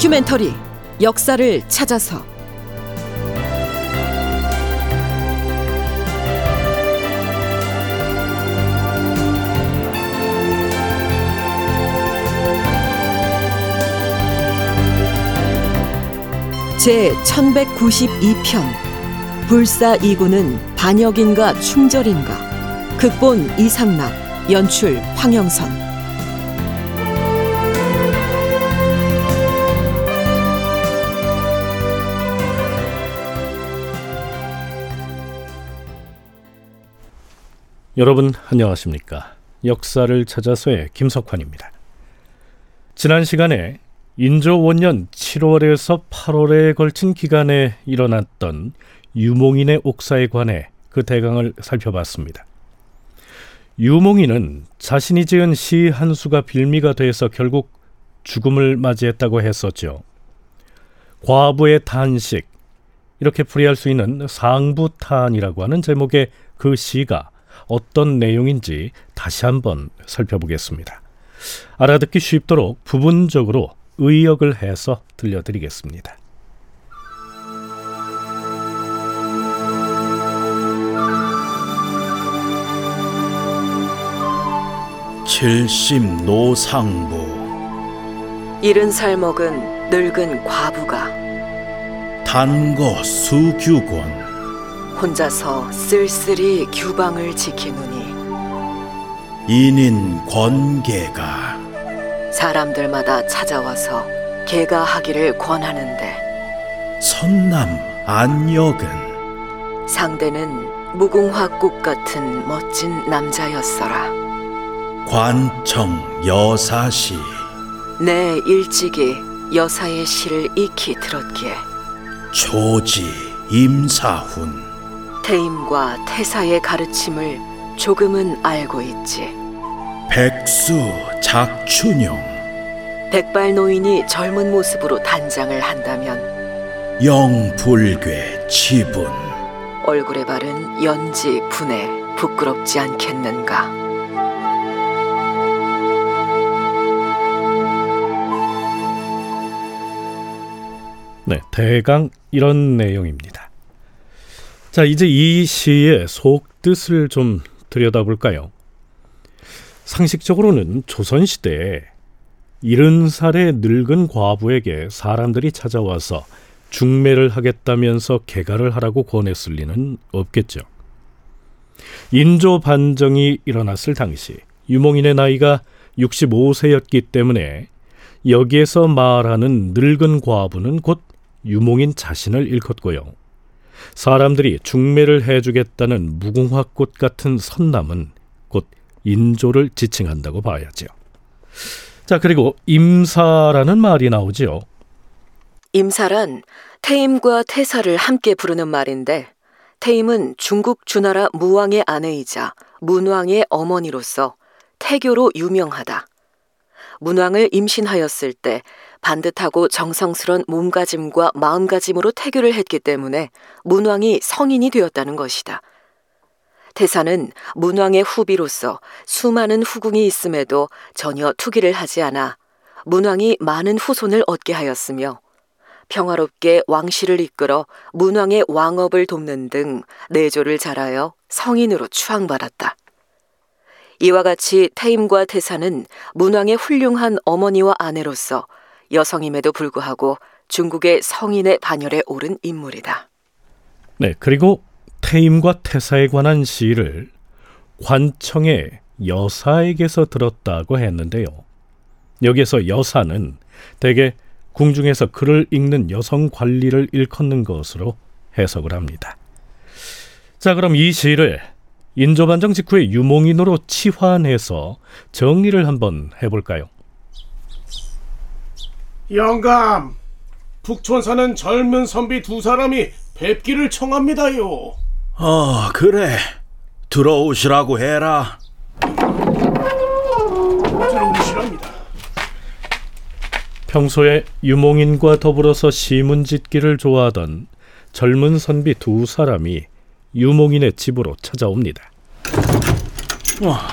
다큐멘터리 역사를 찾아서. 제 1192편 불사 이구는 반역인가 충절인가? 극본 이상락 연출 황영선 여러분 안녕하십니까? 역사를 찾아서의 김석환입니다. 지난 시간에 인조 원년 7월에서 8월에 걸친 기간에 일어났던 유몽인의 옥사에 관해 그 대강을 살펴봤습니다. 유몽인은 자신이 지은 시 한 수가 빌미가 돼서 결국 죽음을 맞이했다고 했었죠. 과부의 탄식 이렇게 풀이할 수 있는 상부탄이라고 하는 제목의 그 시가 어떤 내용인지 다시 한번 살펴보겠습니다. 알아듣기 쉽도록 부분적으로 의역을 해서 들려드리겠습니다. 칠십 노상부 이른 살 먹은 늙은 과부가 단거 수규권 혼자서 쓸쓸히 규방을 지키노니 인인 권계가 사람들마다 찾아와서 개가 하기를 권하는데 선남 안역은 상대는 무궁화꽃 같은 멋진 남자였어라. 관청 여사시 내 일찍이 여사의 시를 익히 들었기에 조지 임사훈 태임과 태사의 가르침을 조금은 알고 있지. 백수 작춘용 백발 노인이 젊은 모습으로 단장을 한다면 영불괴 지분 얼굴에 바른 연지 분에 부끄럽지 않겠는가. 네, 대강 이런 내용입니다. 자, 이제 이 시의 속뜻을 좀 들여다볼까요? 상식적으로는 조선시대에 이른 살의 늙은 과부에게 사람들이 찾아와서 중매를 하겠다면서 개가를 하라고 권했을 리는 없겠죠. 인조 반정이 일어났을 당시 유몽인의 나이가 65세였기 때문에 여기에서 말하는 늙은 과부는 곧 유몽인 자신을 일컫고요. 사람들이 중매를 해주겠다는 무궁화꽃 같은 선남은 곧 인조를 지칭한다고 봐야죠. 자, 그리고 임사라는 말이 나오지요. 임사란 태임과 태사를 함께 부르는 말인데 태임은 중국 주나라 무왕의 아내이자 문왕의 어머니로서 태교로 유명하다. 문왕을 임신하였을 때 반듯하고 정성스런 몸가짐과 마음가짐으로 태교를 했기 때문에 문왕이 성인이 되었다는 것이다. 태사는 문왕의 후비로서 수많은 후궁이 있음에도 전혀 투기를 하지 않아 문왕이 많은 후손을 얻게 하였으며 평화롭게 왕실을 이끌어 문왕의 왕업을 돕는 등 내조를 잘하여 성인으로 추앙받았다. 이와 같이 태임과 태사는 문왕의 훌륭한 어머니와 아내로서 여성임에도 불구하고 중국의 성인의 반열에 오른 인물이다. 네, 그리고 태임과 태사에 관한 시를 관청의 여사에게서 들었다고 했는데요. 여기에서 여사는 대개 궁중에서 글을 읽는 여성 관리를 일컫는 것으로 해석을 합니다. 자, 그럼 이 시를 인조반정 직후의 유몽인으로 치환해서 정리를 한번 해볼까요? 영감, 북촌 사는 젊은 선비 두 사람이 뵙기를 청합니다요. 아 그래 들어오시라고 해라 들어오시랍니다. 평소에 유몽인과 더불어서 시문 짓기를 좋아하던 젊은 선비 두 사람이 유몽인의 집으로 찾아옵니다. 와,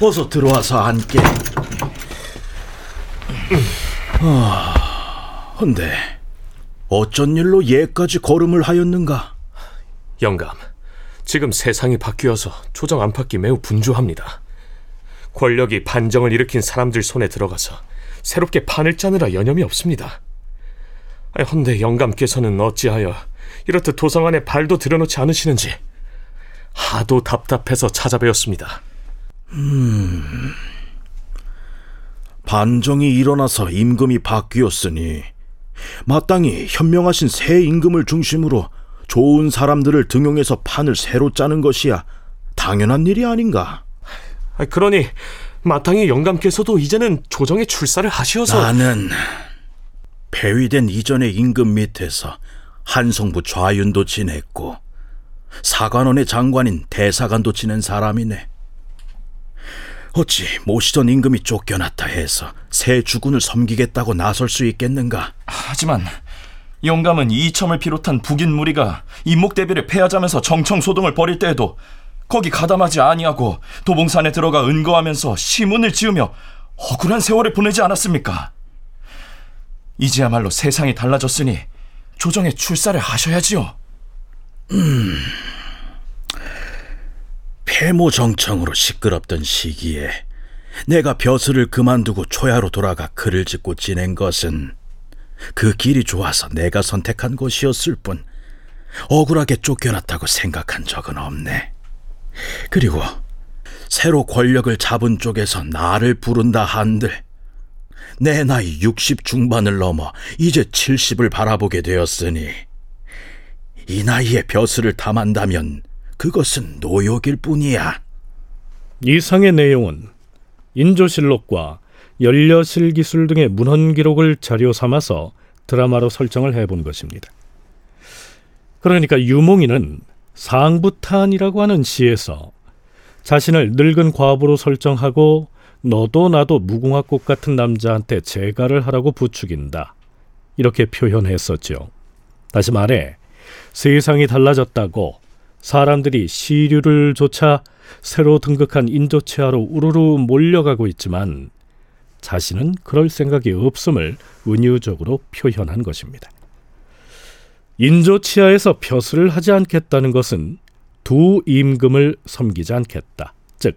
어서 들어와서 앉게 헌데 어쩐 일로 예까지 걸음을 하였는가? 영감, 지금 세상이 바뀌어서 조정 안팎이 매우 분주합니다. 권력이 반정을 일으킨 사람들 손에 들어가서 새롭게 판을 짜느라 여념이 없습니다. 헌데 영감께서는 어찌하여 이렇듯 도성 안에 발도 들여놓지 않으시는지 하도 답답해서 찾아뵈었습니다. 반정이 일어나서 임금이 바뀌었으니 마땅히 현명하신 새 임금을 중심으로 좋은 사람들을 등용해서 판을 새로 짜는 것이야 당연한 일이 아닌가? 아니, 그러니 마땅히 영감께서도 이제는 조정에 출사를 하시어서 나는 폐위된 이전의 임금 밑에서 한성부 좌윤도 지냈고 사관원의 장관인 대사관도 지낸 사람이네. 어찌 모시던 임금이 쫓겨났다 해서 새 주군을 섬기겠다고 나설 수 있겠는가? 하지만 영감은 이첨을 비롯한 북인 무리가 임목 대비를 패하자면서 정청 소동을 벌일 때에도 거기 가담하지 아니하고 도봉산에 들어가 은거하면서 시문을 지으며 억울한 세월을 보내지 않았습니까? 이제야말로 세상이 달라졌으니 조정에 출사를 하셔야지요. 폐모 정청으로 시끄럽던 시기에 내가 벼슬을 그만두고 초야로 돌아가 글을 짓고 지낸 것은 그 길이 좋아서 내가 선택한 것이었을 뿐 억울하게 쫓겨났다고 생각한 적은 없네. 그리고 새로 권력을 잡은 쪽에서 나를 부른다 한들 내 나이 60 중반을 넘어 이제 70을 바라보게 되었으니 이 나이에 벼슬을 탐한다면 그것은 노욕일 뿐이야. 이상의 내용은 인조실록과 연려실 기술 등의 문헌 기록을 자료 삼아서 드라마로 설정을 해본 것입니다. 그러니까 유몽이는 상부탄이라고 하는 시에서 자신을 늙은 과부로 설정하고 너도 나도 무궁화 꽃 같은 남자한테 재가를 하라고 부추긴다. 이렇게 표현했었죠. 다시 말해 세상이 달라졌다고 사람들이 시류를 조차 새로 등극한 인도치하로 우르르 몰려가고 있지만 자신은 그럴 생각이 없음을 은유적으로 표현한 것입니다. 인조치하에서 벼슬을 하지 않겠다는 것은 두 임금을 섬기지 않겠다. 즉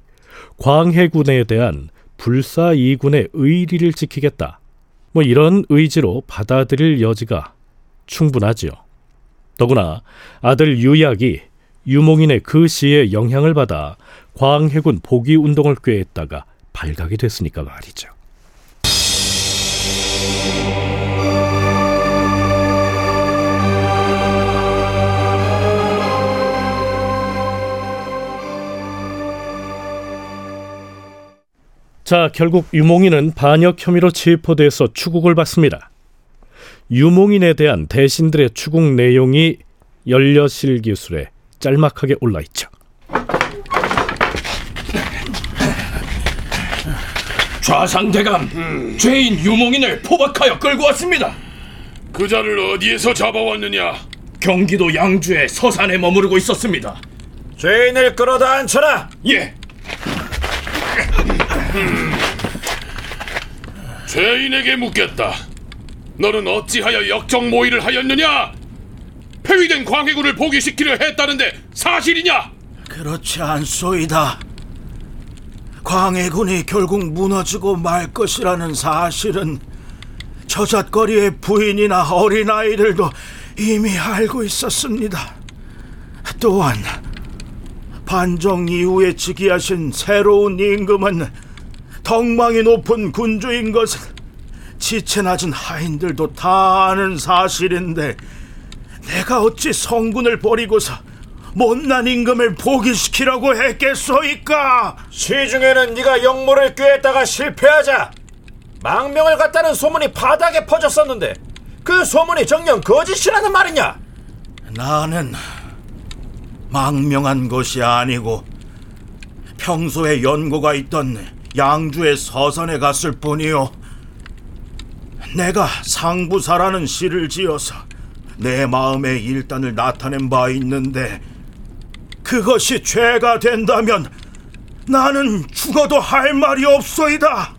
광해군에 대한 불사 이군의 의리를 지키겠다. 뭐 이런 의지로 받아들일 여지가 충분하지요. 더구나 아들 유약이 유몽인의 그 시에 영향을 받아 광해군 복위 운동을 꾀했다가 발각이 됐으니까 말이죠. 자, 결국 유몽인은 반역 혐의로 체포돼서 추국을 받습니다. 유몽인에 대한 대신들의 추국 내용이 연려실 기술에 짤막하게 올라 있죠. 좌상대감, 죄인 유몽인을 포박하여 끌고 왔습니다. 그 자를 어디에서 잡아왔느냐? 경기도 양주의 서산에 머무르고 있었습니다. 죄인을 끌어다 앉혀라. 예, 죄인에게 묻겠다. 너는 어찌하여 역적 모의를 하였느냐? 폐위된 광해군을 복위시키려 했다는데 사실이냐? 그렇지 않소이다. 광해군이 결국 무너지고 말 것이라는 사실은 저잣거리의 부인이나 어린아이들도 이미 알고 있었습니다. 또한 반정 이후에 즉위하신 새로운 임금은 덕망이 높은 군주인 것은 지체 낮은 하인들도 다 아는 사실인데 내가 어찌 성군을 버리고서 못난 임금을 포기시키라고 했겠소이까? 시중에는 네가 역모를 꾀했다가 실패하자 망명을 갔다는 소문이 바닥에 퍼졌었는데 그 소문이 정녕 거짓이라는 말이냐? 나는 망명한 것이 아니고 평소에 연고가 있던 양주의 서산에 갔을 뿐이요. 내가 상부사라는 시를 지어서 내 마음의 일단을 나타낸 바 있는데 그것이 죄가 된다면 나는 죽어도 할 말이 없소이다.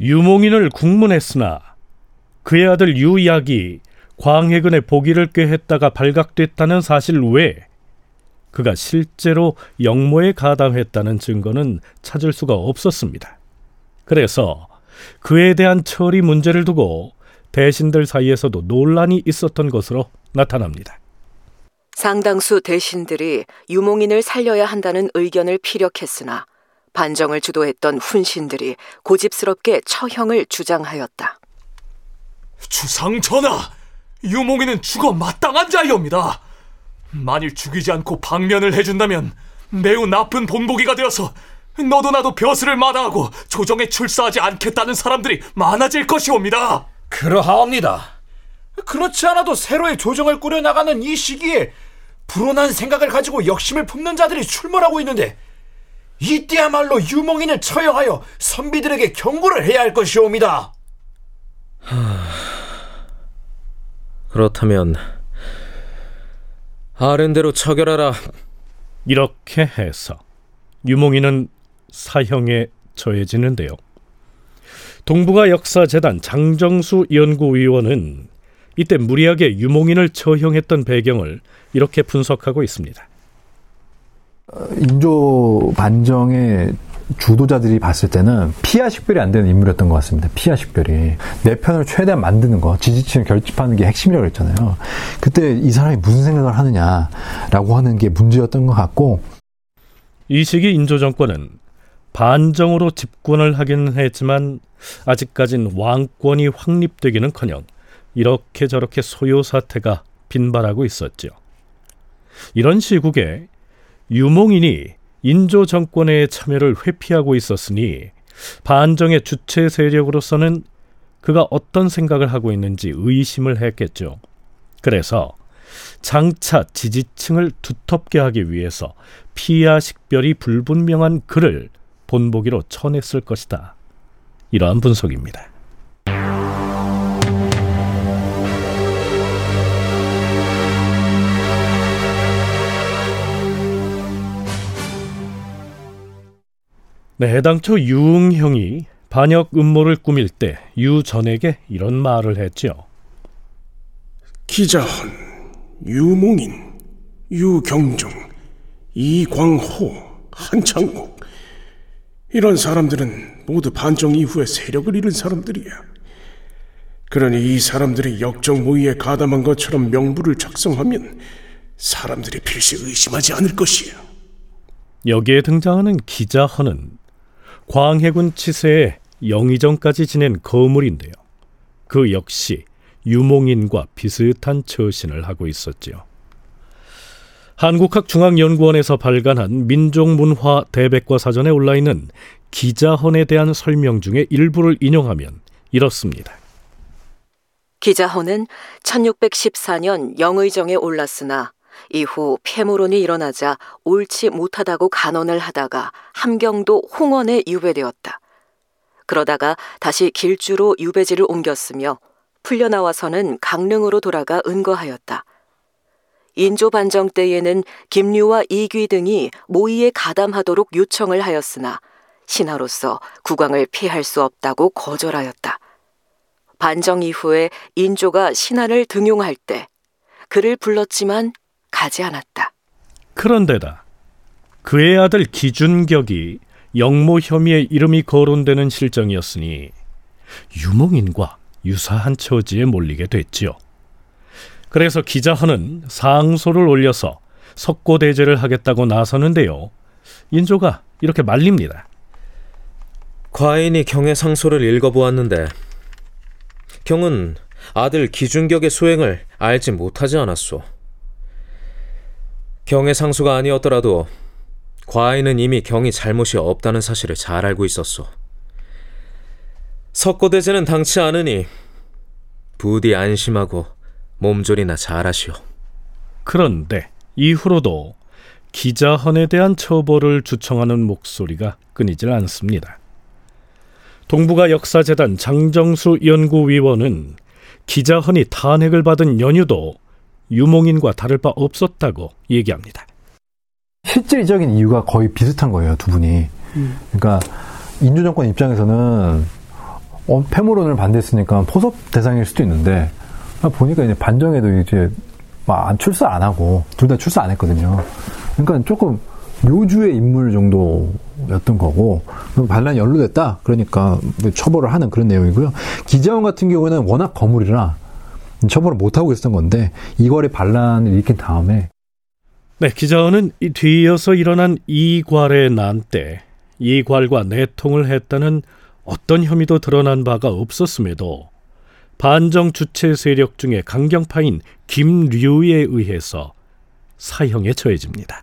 유몽인을 국문했으나 그의 아들 유약이 광해군의 보기를 꾀했다가 발각됐다는 사실 외에 그가 실제로 영모에 가담했다는 증거는 찾을 수가 없었습니다. 그래서 그에 대한 처리 문제를 두고 대신들 사이에서도 논란이 있었던 것으로 나타납니다. 상당수 대신들이 유몽인을 살려야 한다는 의견을 피력했으나 반정을 주도했던 훈신들이 고집스럽게 처형을 주장하였다. 주상 전하, 유몽이는 죽어 마땅한 자이옵니다. 만일 죽이지 않고 방면을 해준다면 매우 나쁜 본보기가 되어서 너도 나도 벼슬을 마다하고 조정에 출사하지 않겠다는 사람들이 많아질 것이옵니다. 그러하옵니다. 그렇지 않아도 새로의 조정을 꾸려나가는 이 시기에 불온한 생각을 가지고 역심을 품는 자들이 출몰하고 있는데 이때야말로 유몽인을 처형하여 선비들에게 경고를 해야 할 것이옵니다. 그렇다면 아랜대로 처결하라. 이렇게 해서 유몽이는 사형에 처해지는데요. 동북아 역사재단 장정수 연구위원은 이때 무리하게 유몽인을 처형했던 배경을 이렇게 분석하고 있습니다. 인조 반정의 주도자들이 봤을 때는 피하 식별이 안 되는 인물이었던 것 같습니다. 피하 식별이. 내 편을 최대한 만드는 거, 지지층을 결집하는 게 핵심이라고 했잖아요. 그때 이 사람이 무슨 생각을 하느냐라고 하는 게 문제였던 것 같고. 이 시기 인조 정권은 반정으로 집권을 하긴 했지만 아직까진 왕권이 확립되기는커녕 이렇게 저렇게 소요 사태가 빈발하고 있었죠. 이런 시국에 유몽인이 인조 정권의 참여를 회피하고 있었으니 반정의 주체 세력으로서는 그가 어떤 생각을 하고 있는지 의심을 했겠죠. 그래서 장차 지지층을 두텁게 하기 위해서 피하 식별이 불분명한 글을 본보기로 쳐냈을 것이다. 이러한 분석입니다. 네, 해당초 유응형이 반역 음모를 꾸밀 때 유전에게 이런 말을 했죠. 기자헌, 유몽인, 유경종, 이광호, 한창국 이런 사람들은 모두 반정 이후에 세력을 잃은 사람들이야. 그러니 이 사람들이 모의에 가담한 것처럼 명부를 작성하면 사람들이 필시 의심하지 않을 것이야. 여기에 등장하는 기자헌은 광해군 치세에 영의정까지 지낸 거물인데요. 그 역시 유몽인과 비슷한 처신을 하고 있었지요. 한국학중앙연구원에서 발간한 민족문화 대백과 사전에 올라 있는 기자헌에 대한 설명 중에 일부를 인용하면 이렇습니다. 기자헌은 1614년 영의정에 올랐으나 이후 폐물론이 일어나자 옳지 못하다고 간언을 하다가 함경도 홍원에 유배되었다. 그러다가 다시 길주로 유배지를 옮겼으며 풀려나와서는 강릉으로 돌아가 은거하였다. 인조 반정 때에는 김류와 이귀 등이 모의에 가담하도록 요청을 하였으나 신하로서 국왕을 피할 수 없다고 거절하였다. 반정 이후에 인조가 신하를 등용할 때 그를 불렀지만 가지 않았다. 그런데다 그의 아들 기준격이 영모 혐의의 이름이 거론되는 실정이었으니 유몽인과 유사한 처지에 몰리게 됐지요. 그래서 기자헌은 상소를 올려서 석고대죄를 하겠다고 나서는데요. 인조가 이렇게 말립니다. 과인이 경의 상소를 읽어보았는데 경은 아들 기준격의 수행을 알지 못하지 않았소. 경의 상수가 아니었더라도 과인은 이미 경이 잘못이 없다는 사실을 잘 알고 있었소. 석고대제는 당치 않으니 부디 안심하고 몸조리나 잘하시오. 그런데 이후로도 기자헌에 대한 처벌을 주청하는 목소리가 끊이질 않습니다. 동북아 역사재단 장정수 연구위원은 기자헌이 탄핵을 받은 연유도 유몽인과 다를 바 없었다고 얘기합니다. 실질적인 이유가 거의 비슷한 거예요, 두 분이. 그러니까 인조 정권 입장에서는 어, 폐물론을 반대했으니까 포섭 대상일 수도 있는데 아, 보니까 이제 반정에도 이제 막안 출사 안 하고 둘 다 출사 안 했거든요. 그러니까 조금 묘주의 인물 정도였던 거고 반란이 연루됐다 그러니까 뭐 처벌을 하는 그런 내용이고요. 기자원 같은 경우에는 워낙 거물이라 처벌을 못 하고 있었던 건데 이괄의 반란을 일으킨 다음에 네, 기자원은 이 뒤이어서 일어난 이괄의 난 때 이괄과 내통을 했다는 어떤 혐의도 드러난 바가 없었음에도 반정 주체 세력 중에 강경파인 김류에 의해서 사형에 처해집니다.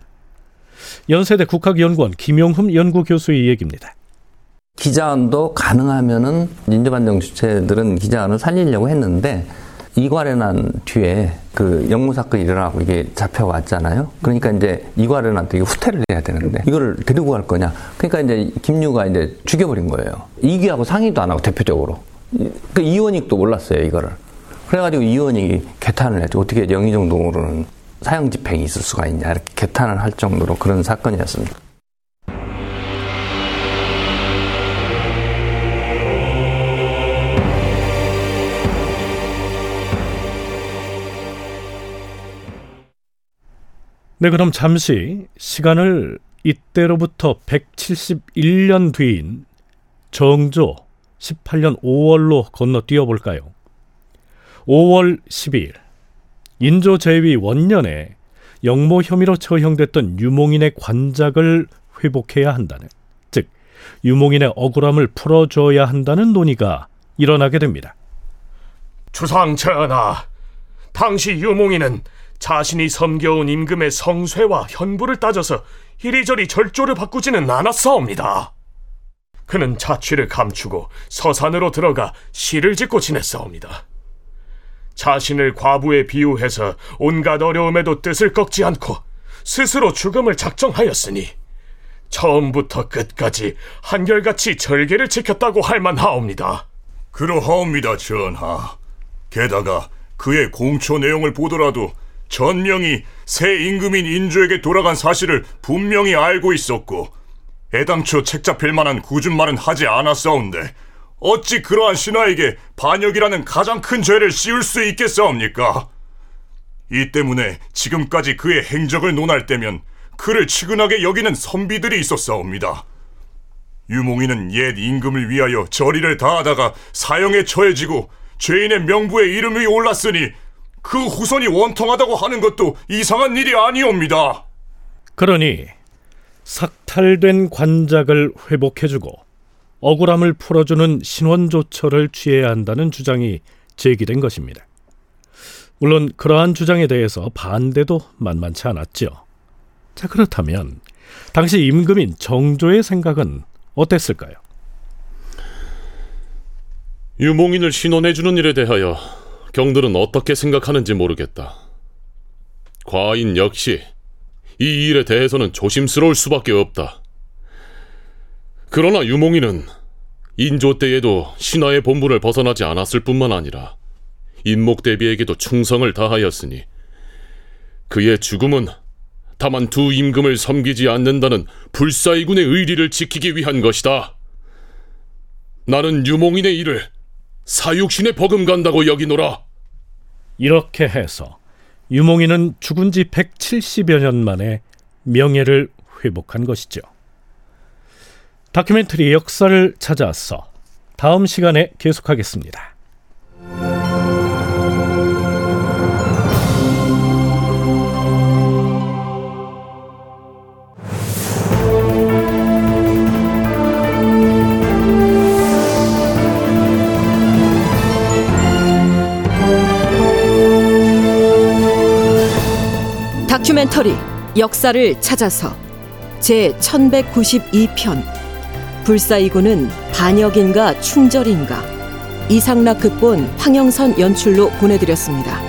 연세대 국학연구원 김용흠 연구교수의 얘기입니다. 기자원도 가능하면은 인조반정 주체들은 기자원을 살리려고 했는데 이괄의 난 뒤에 그 영무 사건이 일어나고 이게 잡혀왔잖아요. 그러니까 이제 이괄의 난때 후퇴를 해야 되는데 이거를 데리고 갈 거냐. 그러니까 이제 김유가 이제 죽여버린 거예요. 이기하고 상의도 안 하고 대표적으로. 그 이원익도 몰랐어요 이거를. 그래가지고 이원익이 개탄을 했죠. 어떻게 영의 정도로는 사형 집행이 있을 수가 있냐 이렇게 개탄을 할 정도로 그런 사건이었습니다. 네, 그럼 잠시 시간을 이때로부터 171년 뒤인 정조 18년 5월로 건너뛰어 볼까요? 5월 12일 인조 제위 원년에 영모 혐의로 처형됐던 유몽인의 관작을 회복해야 한다는 즉 유몽인의 억울함을 풀어줘야 한다는 논의가 일어나게 됩니다. 주상 전하, 당시 유몽인은 자신이 섬겨온 임금의 성쇠와 현부를 따져서 이리저리 절조를 바꾸지는 않았사옵니다. 그는 자취를 감추고 서산으로 들어가 시를 짓고 지냈사옵니다. 자신을 과부에 비유해서 온갖 어려움에도 뜻을 꺾지 않고 스스로 죽음을 작정하였으니 처음부터 끝까지 한결같이 절개를 지켰다고 할 만하옵니다. 그러하옵니다, 전하. 게다가 그의 공초 내용을 보더라도 전명이 새 임금인 인조에게 돌아간 사실을 분명히 알고 있었고 애당초 책 잡힐 만한 굳은 말은 하지 않았사온데 어찌 그러한 신하에게 반역이라는 가장 큰 죄를 씌울 수 있겠사옵니까? 이 때문에 지금까지 그의 행적을 논할 때면 그를 치근하게 여기는 선비들이 있었사옵니다. 유몽이는 옛 임금을 위하여 절의를 다하다가 사형에 처해지고 죄인의 명부에 이름이 올랐으니 그 후손이 원통하다고 하는 것도 이상한 일이 아니옵니다. 그러니 삭탈된 관작을 회복해주고 억울함을 풀어주는 신원 조처를 취해야 한다는 주장이 제기된 것입니다. 물론 그러한 주장에 대해서 반대도 만만치 않았죠. 자 그렇다면 당시 임금인 정조의 생각은 어땠을까요? 유몽인을 신원해주는 일에 대하여 경들은 어떻게 생각하는지 모르겠다. 과인 역시 이 일에 대해서는 조심스러울 수밖에 없다. 그러나 유몽이는 인조 때에도 신하의 본분을 벗어나지 않았을 뿐만 아니라 인목 대비에게도 충성을 다하였으니 그의 죽음은 다만 두 임금을 섬기지 않는다는 불사이군의 의리를 지키기 위한 것이다. 나는 유몽인의 일을 사육신에 버금간다고 여기노라. 이렇게 해서 유몽인은 죽은 지 170여 년 만에 명예를 회복한 것이죠. 다큐멘터리 역사를 찾아서 다음 시간에 계속하겠습니다. 다큐멘터리 역사를 찾아서 제 1192편 불사이고는 반역인가 충절인가 이상락 극본 황영선 연출로 보내드렸습니다.